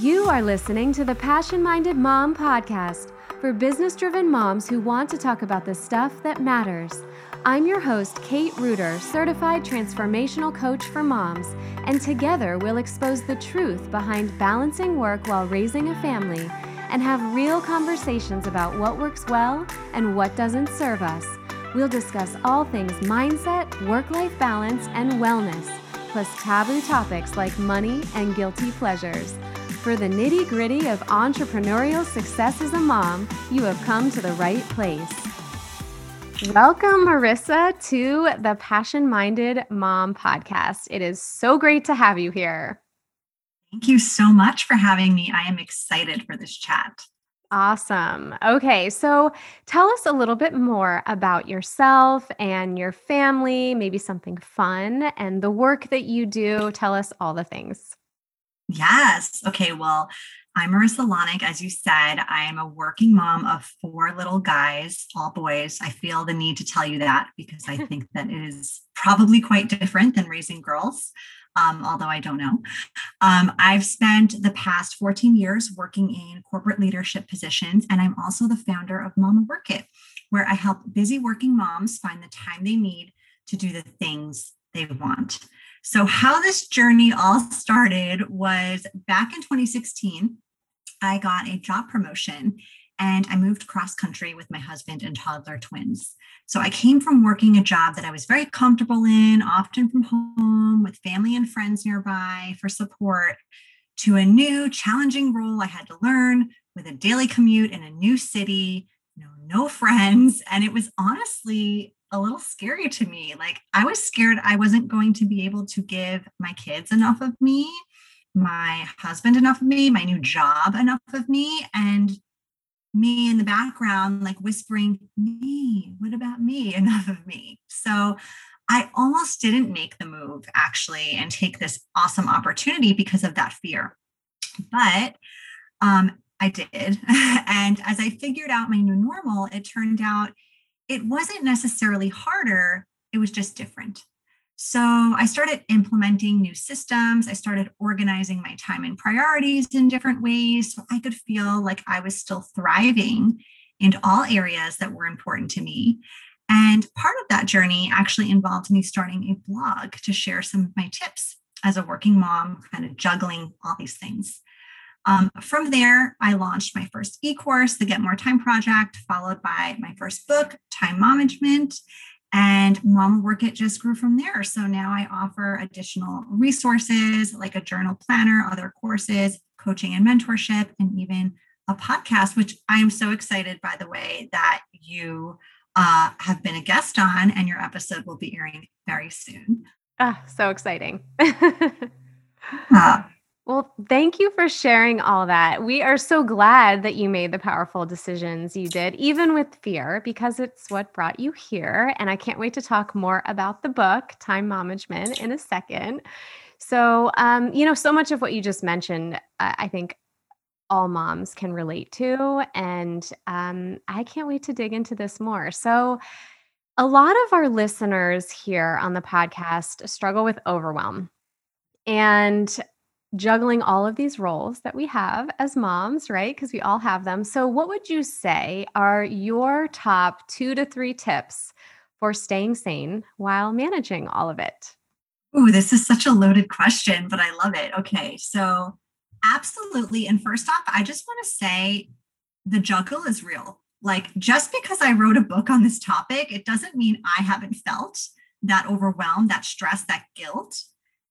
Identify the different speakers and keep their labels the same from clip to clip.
Speaker 1: You are listening to the Passion Minded Mom podcast for business driven moms who want to talk about the stuff that matters. I'm your host, Kate Reuter, certified transformational coach for moms, and together we'll expose the truth behind balancing work while raising a family and have real conversations about what works well and what doesn't serve us. We'll discuss all things mindset, work life balance, and wellness, plus taboo topics like money and guilty pleasures. For the nitty gritty of entrepreneurial success as a mom, you have come to the right place. Welcome, Marissa, to the Passion Minded Mom podcast. It is so great to have you here.
Speaker 2: Thank you so much for having me. I am excited for this chat.
Speaker 1: Awesome. Okay, so tell us a little bit more about yourself and your family, maybe something fun and the work that you do. Tell us all the things.
Speaker 2: Yes. Okay. Well, I'm Marissa Lonick. As you said, I am a working mom of four little guys, all boys. I feel the need to tell you that because I think that it is probably quite different than raising girls. Um, although I don't know. Um, I've spent the past 14 years working in corporate leadership positions, and I'm also the founder of Mama Work It, where I help busy working moms find the time they need to do the things they want. So, how this journey all started was back in 2016, I got a job promotion and I moved cross country with my husband and toddler twins. So, I came from working a job that I was very comfortable in, often from home with family and friends nearby for support, to a new challenging role I had to learn with a daily commute in a new city, you know, no friends. And it was honestly a little scary to me. Like I was scared I wasn't going to be able to give my kids enough of me, my husband enough of me, my new job enough of me, and me in the background, like whispering, me, what about me? Enough of me. So I almost didn't make the move actually and take this awesome opportunity because of that fear. But um, I did. and as I figured out my new normal, it turned out it wasn't necessarily harder, it was just different. So I started implementing new systems. I started organizing my time and priorities in different ways so I could feel like I was still thriving in all areas that were important to me. And part of that journey actually involved me starting a blog to share some of my tips as a working mom, kind of juggling all these things. Um, from there, I launched my first e course, the Get More Time Project, followed by my first book, Time Management. And Mom Work It just grew from there. So now I offer additional resources like a journal planner, other courses, coaching and mentorship, and even a podcast, which I am so excited, by the way, that you uh, have been a guest on, and your episode will be airing very soon.
Speaker 1: Ah, so exciting. uh, well, thank you for sharing all that. We are so glad that you made the powerful decisions you did, even with fear, because it's what brought you here. And I can't wait to talk more about the book, Time Management, in a second. So, um, you know, so much of what you just mentioned, I think all moms can relate to. And um, I can't wait to dig into this more. So, a lot of our listeners here on the podcast struggle with overwhelm. And juggling all of these roles that we have as moms, right? Because we all have them. So, what would you say are your top two to three tips for staying sane while managing all of it?
Speaker 2: Oh, this is such a loaded question, but I love it. Okay. So, absolutely. And first off, I just want to say the juggle is real. Like, just because I wrote a book on this topic, it doesn't mean I haven't felt that overwhelm, that stress, that guilt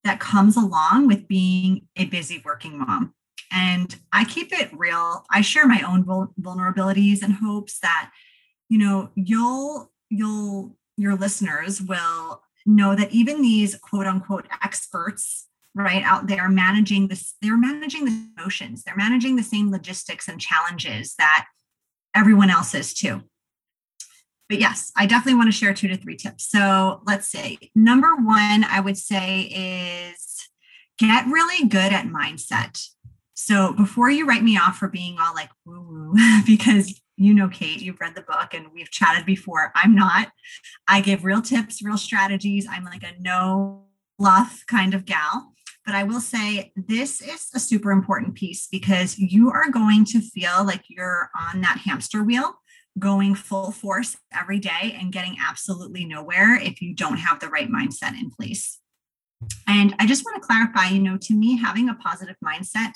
Speaker 2: that comes along with being a busy working mom. And I keep it real. I share my own vulnerabilities and hopes that, you know, you'll, you'll, your listeners will know that even these quote unquote experts right out there managing this they're managing the emotions they're managing the same logistics and challenges that everyone else is too but yes, I definitely want to share two to three tips. So let's say number one, I would say is get really good at mindset. So before you write me off for being all like woo woo, because you know, Kate, you've read the book and we've chatted before. I'm not. I give real tips, real strategies. I'm like a no bluff kind of gal. but I will say this is a super important piece because you are going to feel like you're on that hamster wheel going full force every day and getting absolutely nowhere if you don't have the right mindset in place. And I just want to clarify, you know, to me, having a positive mindset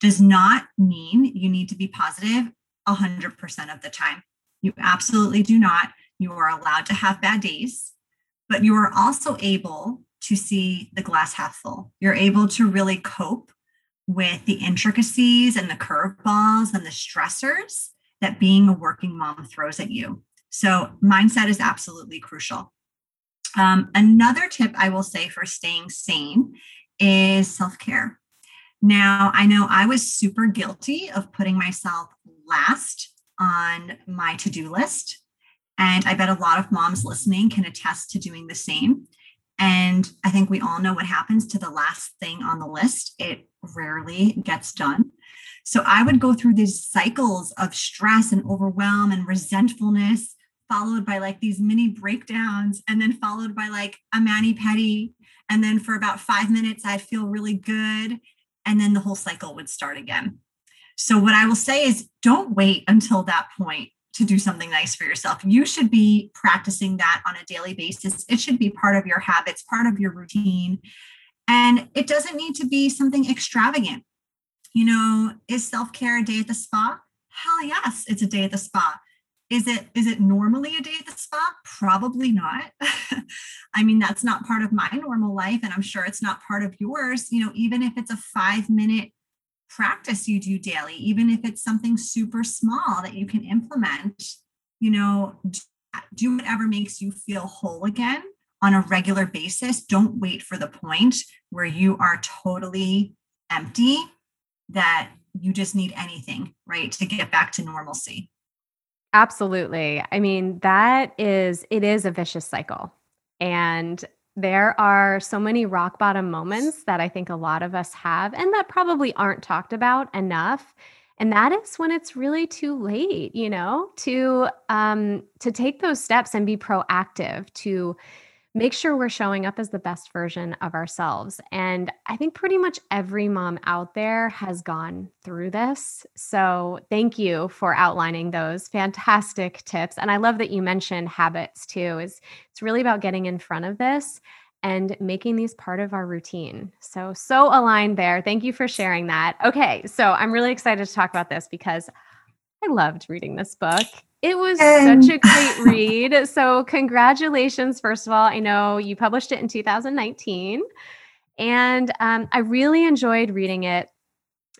Speaker 2: does not mean you need to be positive 100% of the time. You absolutely do not. You are allowed to have bad days, but you are also able to see the glass half full. You're able to really cope with the intricacies and the curveballs and the stressors that being a working mom throws at you. So, mindset is absolutely crucial. Um, another tip I will say for staying sane is self care. Now, I know I was super guilty of putting myself last on my to do list. And I bet a lot of moms listening can attest to doing the same. And I think we all know what happens to the last thing on the list. It rarely gets done. So I would go through these cycles of stress and overwhelm and resentfulness, followed by like these mini breakdowns, and then followed by like a mani pedi. And then for about five minutes, I'd feel really good. And then the whole cycle would start again. So, what I will say is don't wait until that point to do something nice for yourself. You should be practicing that on a daily basis. It should be part of your habits, part of your routine. And it doesn't need to be something extravagant. You know, is self-care a day at the spa? Hell yes, it's a day at the spa. Is it is it normally a day at the spa? Probably not. I mean, that's not part of my normal life and I'm sure it's not part of yours. You know, even if it's a 5-minute practice you do daily, even if it's something super small that you can implement, you know, do whatever makes you feel whole again on a regular basis. Don't wait for the point where you are totally empty that you just need anything, right, to get back to normalcy.
Speaker 1: Absolutely. I mean, that is, it is a vicious cycle. And there are so many rock bottom moments that I think a lot of us have and that probably aren't talked about enough. And that is when it's really too late, you know, to um to take those steps and be proactive to make sure we're showing up as the best version of ourselves. And I think pretty much every mom out there has gone through this. So thank you for outlining those fantastic tips. And I love that you mentioned habits too. Is it's really about getting in front of this and making these part of our routine. So so aligned there. Thank you for sharing that. Okay, so I'm really excited to talk about this because I loved reading this book. It was such a great read. So, congratulations, first of all. I know you published it in 2019, and um, I really enjoyed reading it.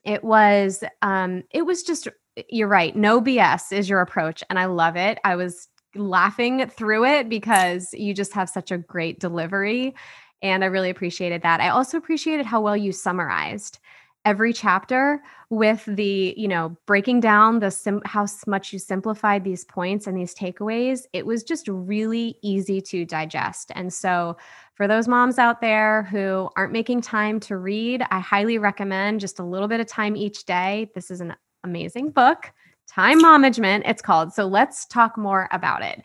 Speaker 1: It was, um, it was just, you're right. No BS is your approach, and I love it. I was laughing through it because you just have such a great delivery, and I really appreciated that. I also appreciated how well you summarized every chapter with the you know breaking down the sim- how much you simplified these points and these takeaways it was just really easy to digest. And so for those moms out there who aren't making time to read i highly recommend just a little bit of time each day. This is an amazing book time management it's called. So let's talk more about it.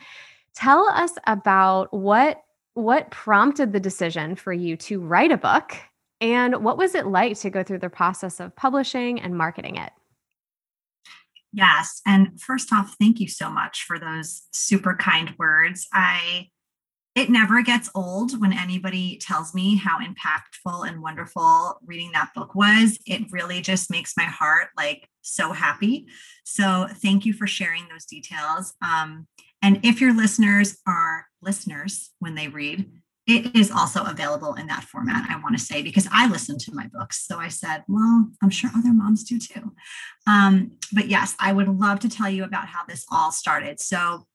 Speaker 1: Tell us about what what prompted the decision for you to write a book and what was it like to go through the process of publishing and marketing it?
Speaker 2: Yes. And first off, thank you so much for those super kind words. I it never gets old when anybody tells me how impactful and wonderful reading that book was. It really just makes my heart like so happy. So thank you for sharing those details. Um, and if your listeners are listeners when they read, it is also available in that format, I want to say, because I listen to my books. So I said, well, I'm sure other moms do too. Um, but yes, I would love to tell you about how this all started. So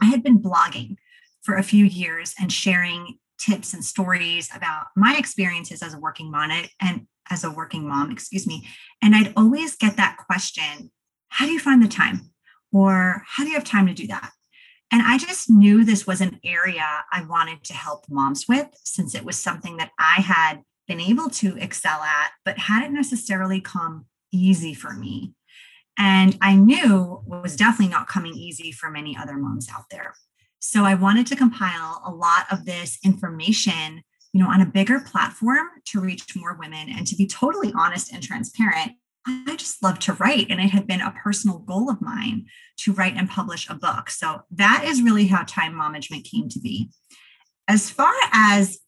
Speaker 2: I had been blogging for a few years and sharing tips and stories about my experiences as a working mom and as a working mom, excuse me. And I'd always get that question, how do you find the time? Or how do you have time to do that? And I just knew this was an area I wanted to help moms with since it was something that I had been able to excel at, but hadn't necessarily come easy for me. And I knew was definitely not coming easy for many other moms out there. So I wanted to compile a lot of this information you know, on a bigger platform to reach more women. And to be totally honest and transparent, I just love to write. And it had been a personal goal of mine to write and publish a book. So that is really how Time Management came to be. As far as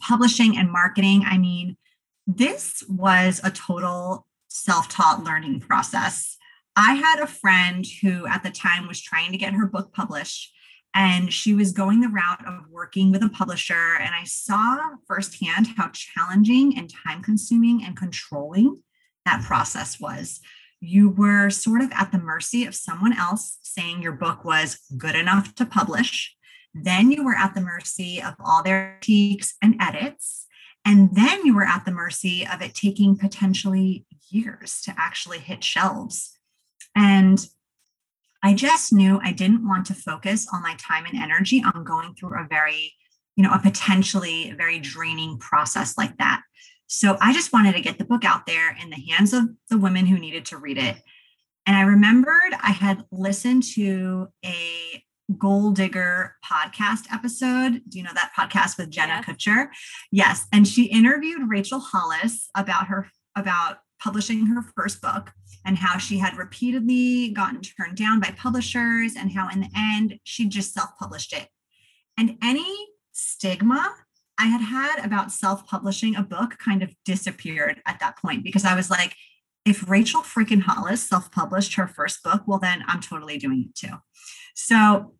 Speaker 2: publishing and marketing, I mean, this was a total self taught learning process. I had a friend who at the time was trying to get her book published and she was going the route of working with a publisher. And I saw firsthand how challenging and time consuming and controlling that mm-hmm. process was. You were sort of at the mercy of someone else saying your book was good enough to publish. Then you were at the mercy of all their critiques and edits. And then you were at the mercy of it taking potentially years to actually hit shelves. And I just knew I didn't want to focus all my time and energy on going through a very, you know, a potentially very draining process like that. So I just wanted to get the book out there in the hands of the women who needed to read it. And I remembered I had listened to a Goal Digger podcast episode. Do you know that podcast with Jenna yes. Kutcher? Yes. And she interviewed Rachel Hollis about her about publishing her first book and how she had repeatedly gotten turned down by publishers and how in the end she just self-published it. And any stigma I had had about self-publishing a book kind of disappeared at that point because I was like, if Rachel freaking Hollis self-published her first book, well then I'm totally doing it too. So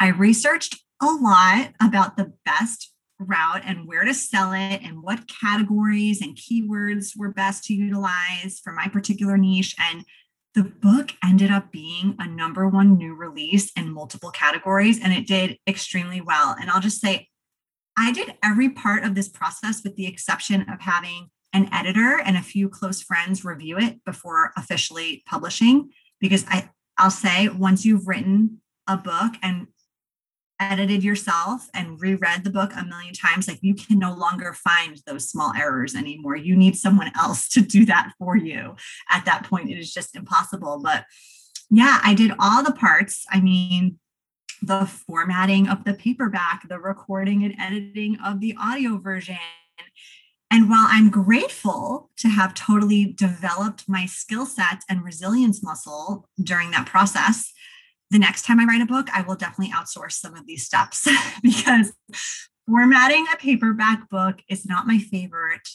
Speaker 2: I researched a lot about the best route and where to sell it and what categories and keywords were best to utilize for my particular niche. And the book ended up being a number one new release in multiple categories and it did extremely well. And I'll just say, I did every part of this process with the exception of having an editor and a few close friends review it before officially publishing because I I'll say once you've written a book and edited yourself and reread the book a million times, like you can no longer find those small errors anymore. You need someone else to do that for you. At that point, it is just impossible. But yeah, I did all the parts. I mean, the formatting of the paperback, the recording and editing of the audio version. And while I'm grateful to have totally developed my skill set and resilience muscle during that process, the next time I write a book, I will definitely outsource some of these steps because formatting a paperback book is not my favorite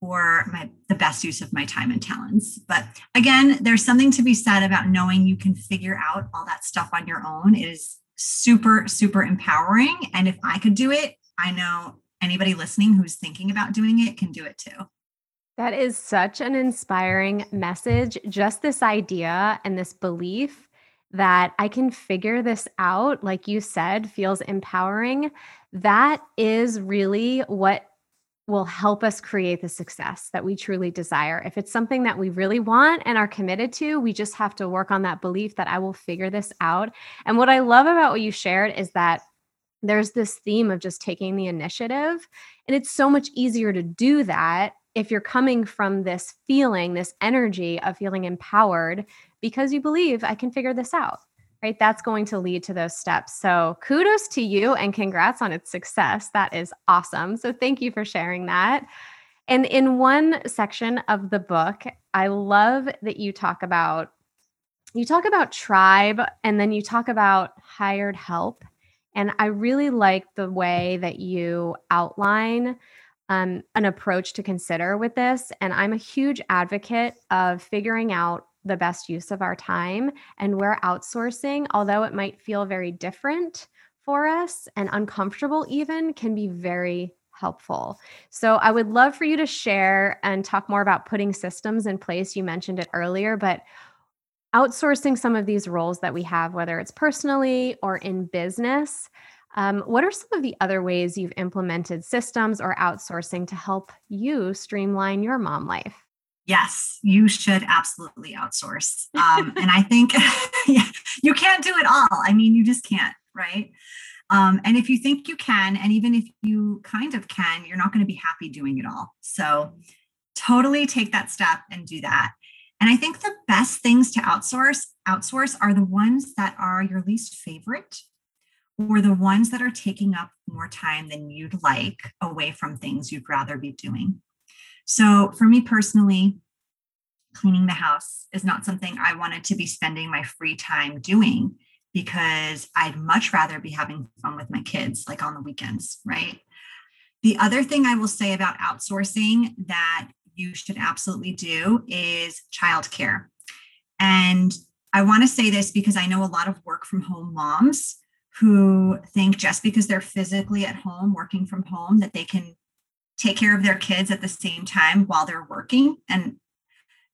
Speaker 2: or my the best use of my time and talents. But again, there's something to be said about knowing you can figure out all that stuff on your own. It is super super empowering and if I could do it, I know anybody listening who's thinking about doing it can do it too.
Speaker 1: That is such an inspiring message. Just this idea and this belief that I can figure this out, like you said, feels empowering. That is really what will help us create the success that we truly desire. If it's something that we really want and are committed to, we just have to work on that belief that I will figure this out. And what I love about what you shared is that there's this theme of just taking the initiative. And it's so much easier to do that if you're coming from this feeling, this energy of feeling empowered because you believe I can figure this out, right? That's going to lead to those steps. So kudos to you and congrats on its success. That is awesome. So thank you for sharing that. And in one section of the book, I love that you talk about you talk about tribe and then you talk about hired help. And I really like the way that you outline um, an approach to consider with this. And I'm a huge advocate of figuring out the best use of our time and where outsourcing, although it might feel very different for us and uncomfortable, even can be very helpful. So I would love for you to share and talk more about putting systems in place. You mentioned it earlier, but outsourcing some of these roles that we have, whether it's personally or in business. Um, what are some of the other ways you've implemented systems or outsourcing to help you streamline your mom life?
Speaker 2: Yes, you should absolutely outsource. Um, and I think you can't do it all. I mean, you just can't, right? Um, and if you think you can, and even if you kind of can, you're not going to be happy doing it all. So, totally take that step and do that. And I think the best things to outsource outsource are the ones that are your least favorite or the ones that are taking up more time than you'd like away from things you'd rather be doing. So, for me personally, cleaning the house is not something I wanted to be spending my free time doing because I'd much rather be having fun with my kids, like on the weekends, right? The other thing I will say about outsourcing that you should absolutely do is childcare. And I want to say this because I know a lot of work from home moms who think just because they're physically at home working from home that they can take care of their kids at the same time while they're working. And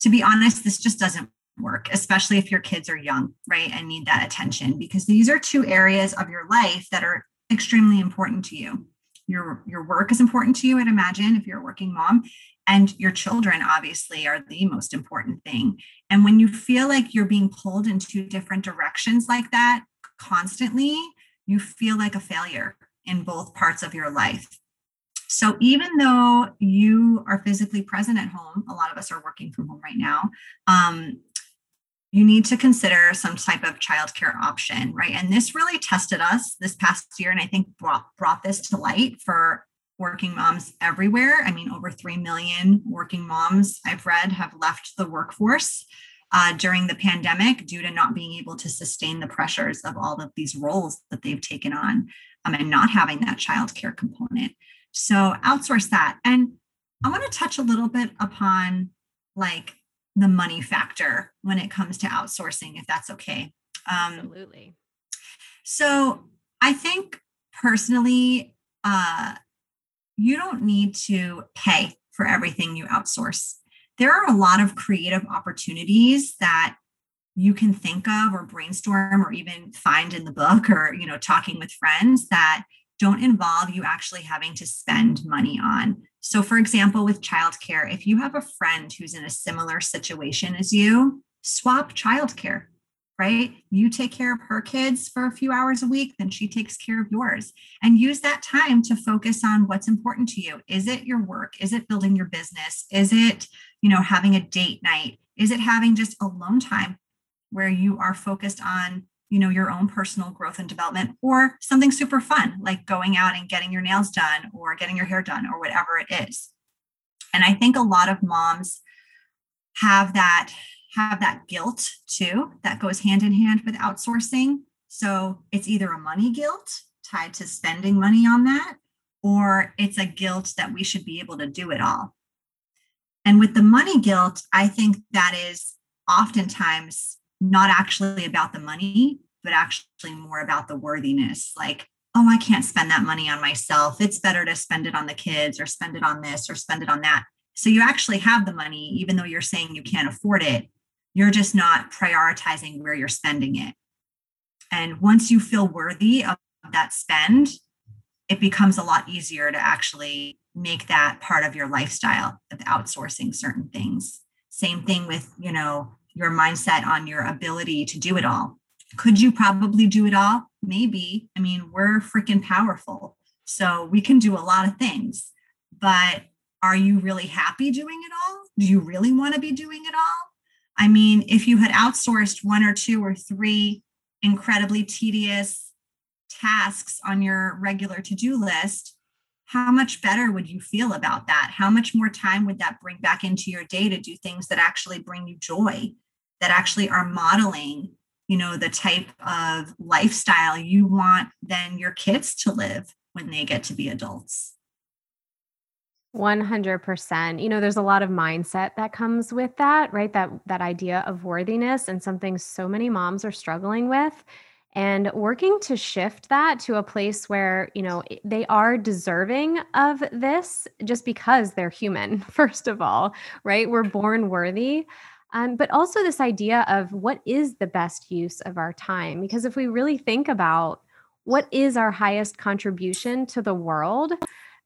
Speaker 2: to be honest, this just doesn't work, especially if your kids are young, right? And need that attention because these are two areas of your life that are extremely important to you. Your, your work is important to you, I'd imagine, if you're a working mom, and your children obviously are the most important thing. And when you feel like you're being pulled in two different directions like that constantly, you feel like a failure in both parts of your life. So even though you are physically present at home, a lot of us are working from home right now. Um, you need to consider some type of childcare option, right? And this really tested us this past year, and I think brought brought this to light for working moms everywhere. I mean, over 3 million working moms I've read have left the workforce uh, during the pandemic due to not being able to sustain the pressures of all of these roles that they've taken on um, and not having that childcare component. So outsource that. And I want to touch a little bit upon like the money factor when it comes to outsourcing, if that's okay.
Speaker 1: Um, Absolutely.
Speaker 2: So I think personally, uh, you don't need to pay for everything you outsource. There are a lot of creative opportunities that you can think of or brainstorm or even find in the book or you know talking with friends that don't involve you actually having to spend money on. So, for example, with childcare, if you have a friend who's in a similar situation as you, swap childcare, right? You take care of her kids for a few hours a week, then she takes care of yours. And use that time to focus on what's important to you. Is it your work? Is it building your business? Is it, you know, having a date night? Is it having just alone time where you are focused on you know your own personal growth and development or something super fun like going out and getting your nails done or getting your hair done or whatever it is. And i think a lot of moms have that have that guilt too that goes hand in hand with outsourcing. So it's either a money guilt tied to spending money on that or it's a guilt that we should be able to do it all. And with the money guilt i think that is oftentimes not actually about the money, but actually more about the worthiness. Like, oh, I can't spend that money on myself. It's better to spend it on the kids or spend it on this or spend it on that. So you actually have the money, even though you're saying you can't afford it. You're just not prioritizing where you're spending it. And once you feel worthy of that spend, it becomes a lot easier to actually make that part of your lifestyle of outsourcing certain things. Same thing with, you know, your mindset on your ability to do it all. Could you probably do it all? Maybe. I mean, we're freaking powerful. So we can do a lot of things. But are you really happy doing it all? Do you really want to be doing it all? I mean, if you had outsourced one or two or three incredibly tedious tasks on your regular to do list, how much better would you feel about that? How much more time would that bring back into your day to do things that actually bring you joy? That actually are modeling you know the type of lifestyle you want then your kids to live when they get to be adults
Speaker 1: 100%. You know, there's a lot of mindset that comes with that, right? That that idea of worthiness and something so many moms are struggling with and working to shift that to a place where, you know, they are deserving of this just because they're human, first of all, right? We're born worthy. Um, but also this idea of what is the best use of our time. Because if we really think about what is our highest contribution to the world,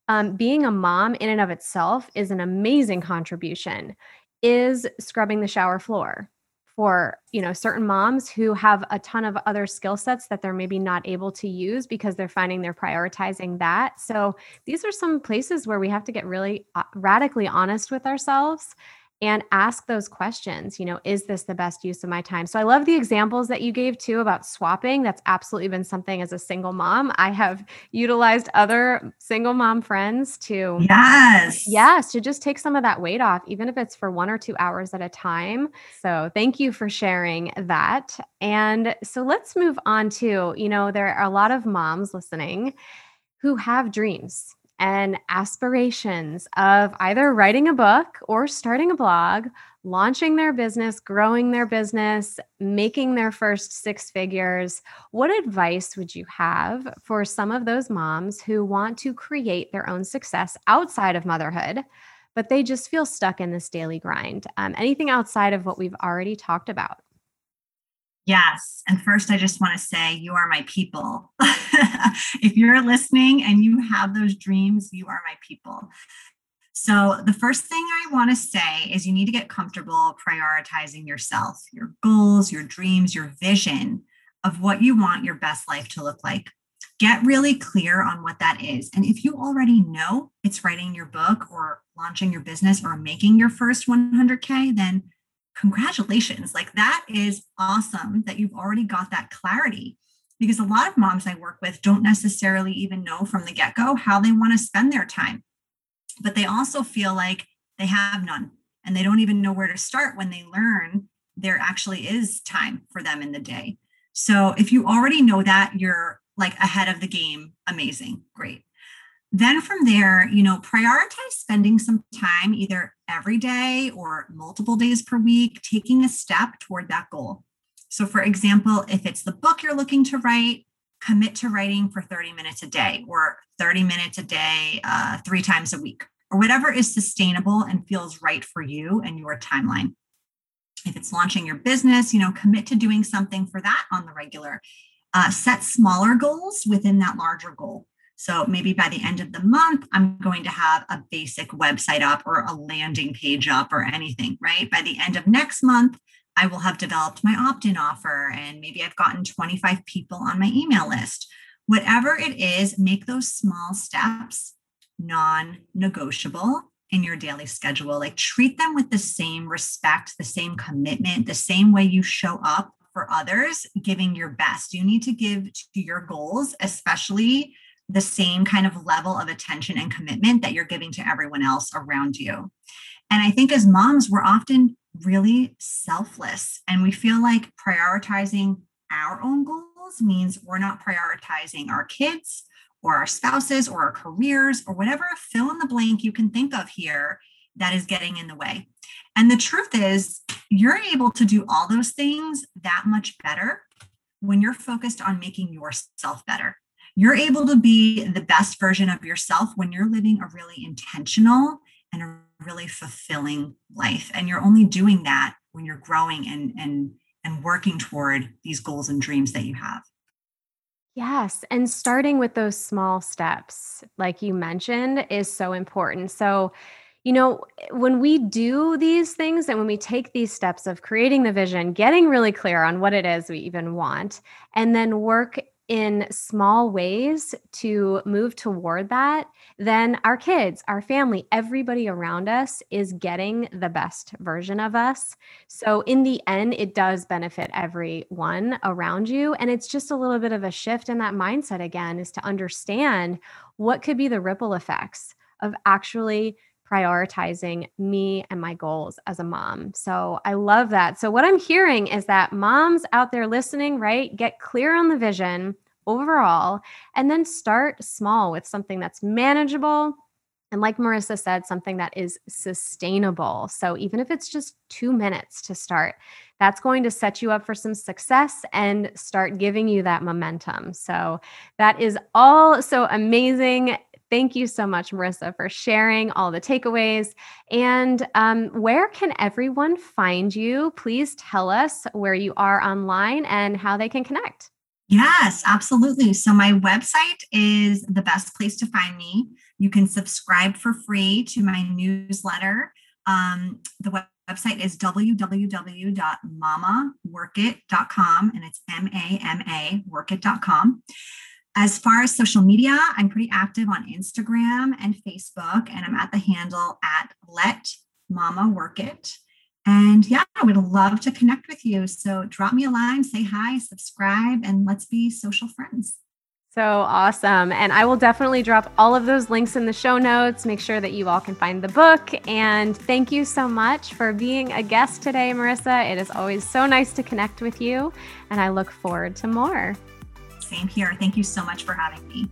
Speaker 1: um, being a mom in and of itself is an amazing contribution. Is scrubbing the shower floor for you know certain moms who have a ton of other skill sets that they're maybe not able to use because they're finding they're prioritizing that so these are some places where we have to get really uh, radically honest with ourselves and ask those questions. You know, is this the best use of my time? So I love the examples that you gave too about swapping. That's absolutely been something as a single mom. I have utilized other single mom friends to,
Speaker 2: yes,
Speaker 1: yes, to just take some of that weight off, even if it's for one or two hours at a time. So thank you for sharing that. And so let's move on to, you know, there are a lot of moms listening who have dreams and aspirations of either writing a book or starting a blog, launching their business, growing their business, making their first six figures, what advice would you have for some of those moms who want to create their own success outside of motherhood? But they just feel stuck in this daily grind. Um, anything outside of what we've already talked about?
Speaker 2: Yes. And first, I just want to say, you are my people. if you're listening and you have those dreams, you are my people. So, the first thing I want to say is you need to get comfortable prioritizing yourself, your goals, your dreams, your vision of what you want your best life to look like. Get really clear on what that is. And if you already know it's writing your book or launching your business or making your first 100K, then congratulations. Like that is awesome that you've already got that clarity. Because a lot of moms I work with don't necessarily even know from the get go how they want to spend their time. But they also feel like they have none and they don't even know where to start when they learn there actually is time for them in the day. So if you already know that, you're like ahead of the game. Amazing. Great. Then from there, you know, prioritize spending some time either every day or multiple days per week, taking a step toward that goal. So, for example, if it's the book you're looking to write, commit to writing for 30 minutes a day or 30 minutes a day, uh, three times a week, or whatever is sustainable and feels right for you and your timeline. If it's launching your business, you know, commit to doing something for that on the regular. Uh, set smaller goals within that larger goal. So maybe by the end of the month, I'm going to have a basic website up or a landing page up or anything, right? By the end of next month, I will have developed my opt in offer and maybe I've gotten 25 people on my email list. Whatever it is, make those small steps non negotiable in your daily schedule. Like treat them with the same respect, the same commitment, the same way you show up for others, giving your best. You need to give to your goals, especially the same kind of level of attention and commitment that you're giving to everyone else around you. And I think as moms, we're often really selfless and we feel like prioritizing our own goals means we're not prioritizing our kids or our spouses or our careers or whatever fill in the blank you can think of here that is getting in the way. And the truth is, you're able to do all those things that much better when you're focused on making yourself better you're able to be the best version of yourself when you're living a really intentional and a really fulfilling life and you're only doing that when you're growing and and and working toward these goals and dreams that you have
Speaker 1: Yes. And starting with those small steps, like you mentioned, is so important. So, you know, when we do these things and when we take these steps of creating the vision, getting really clear on what it is we even want, and then work in small ways to move toward that, then our kids, our family, everybody around us is getting the best version of us. So, in the end, it does benefit everyone around you. And it's just a little bit of a shift in that mindset again, is to understand what could be the ripple effects of actually prioritizing me and my goals as a mom. So I love that. So, what I'm hearing is that moms out there listening, right, get clear on the vision overall, and then start small with something that's manageable. And like Marissa said, something that is sustainable. So even if it's just two minutes to start, that's going to set you up for some success and start giving you that momentum. So that is all so amazing. Thank you so much, Marissa, for sharing all the takeaways. And um, where can everyone find you? Please tell us where you are online and how they can connect.
Speaker 2: Yes, absolutely. So, my website is the best place to find me. You can subscribe for free to my newsletter. Um, the website is www.mamaworkit.com and it's M A M A workit.com. As far as social media, I'm pretty active on Instagram and Facebook, and I'm at the handle at let Mama Work It. And yeah, I would love to connect with you. So drop me a line, say hi, subscribe, and let's be social friends.
Speaker 1: So awesome. And I will definitely drop all of those links in the show notes. Make sure that you all can find the book. And thank you so much for being a guest today, Marissa. It is always so nice to connect with you. And I look forward to more.
Speaker 2: Same here. Thank you so much for having me.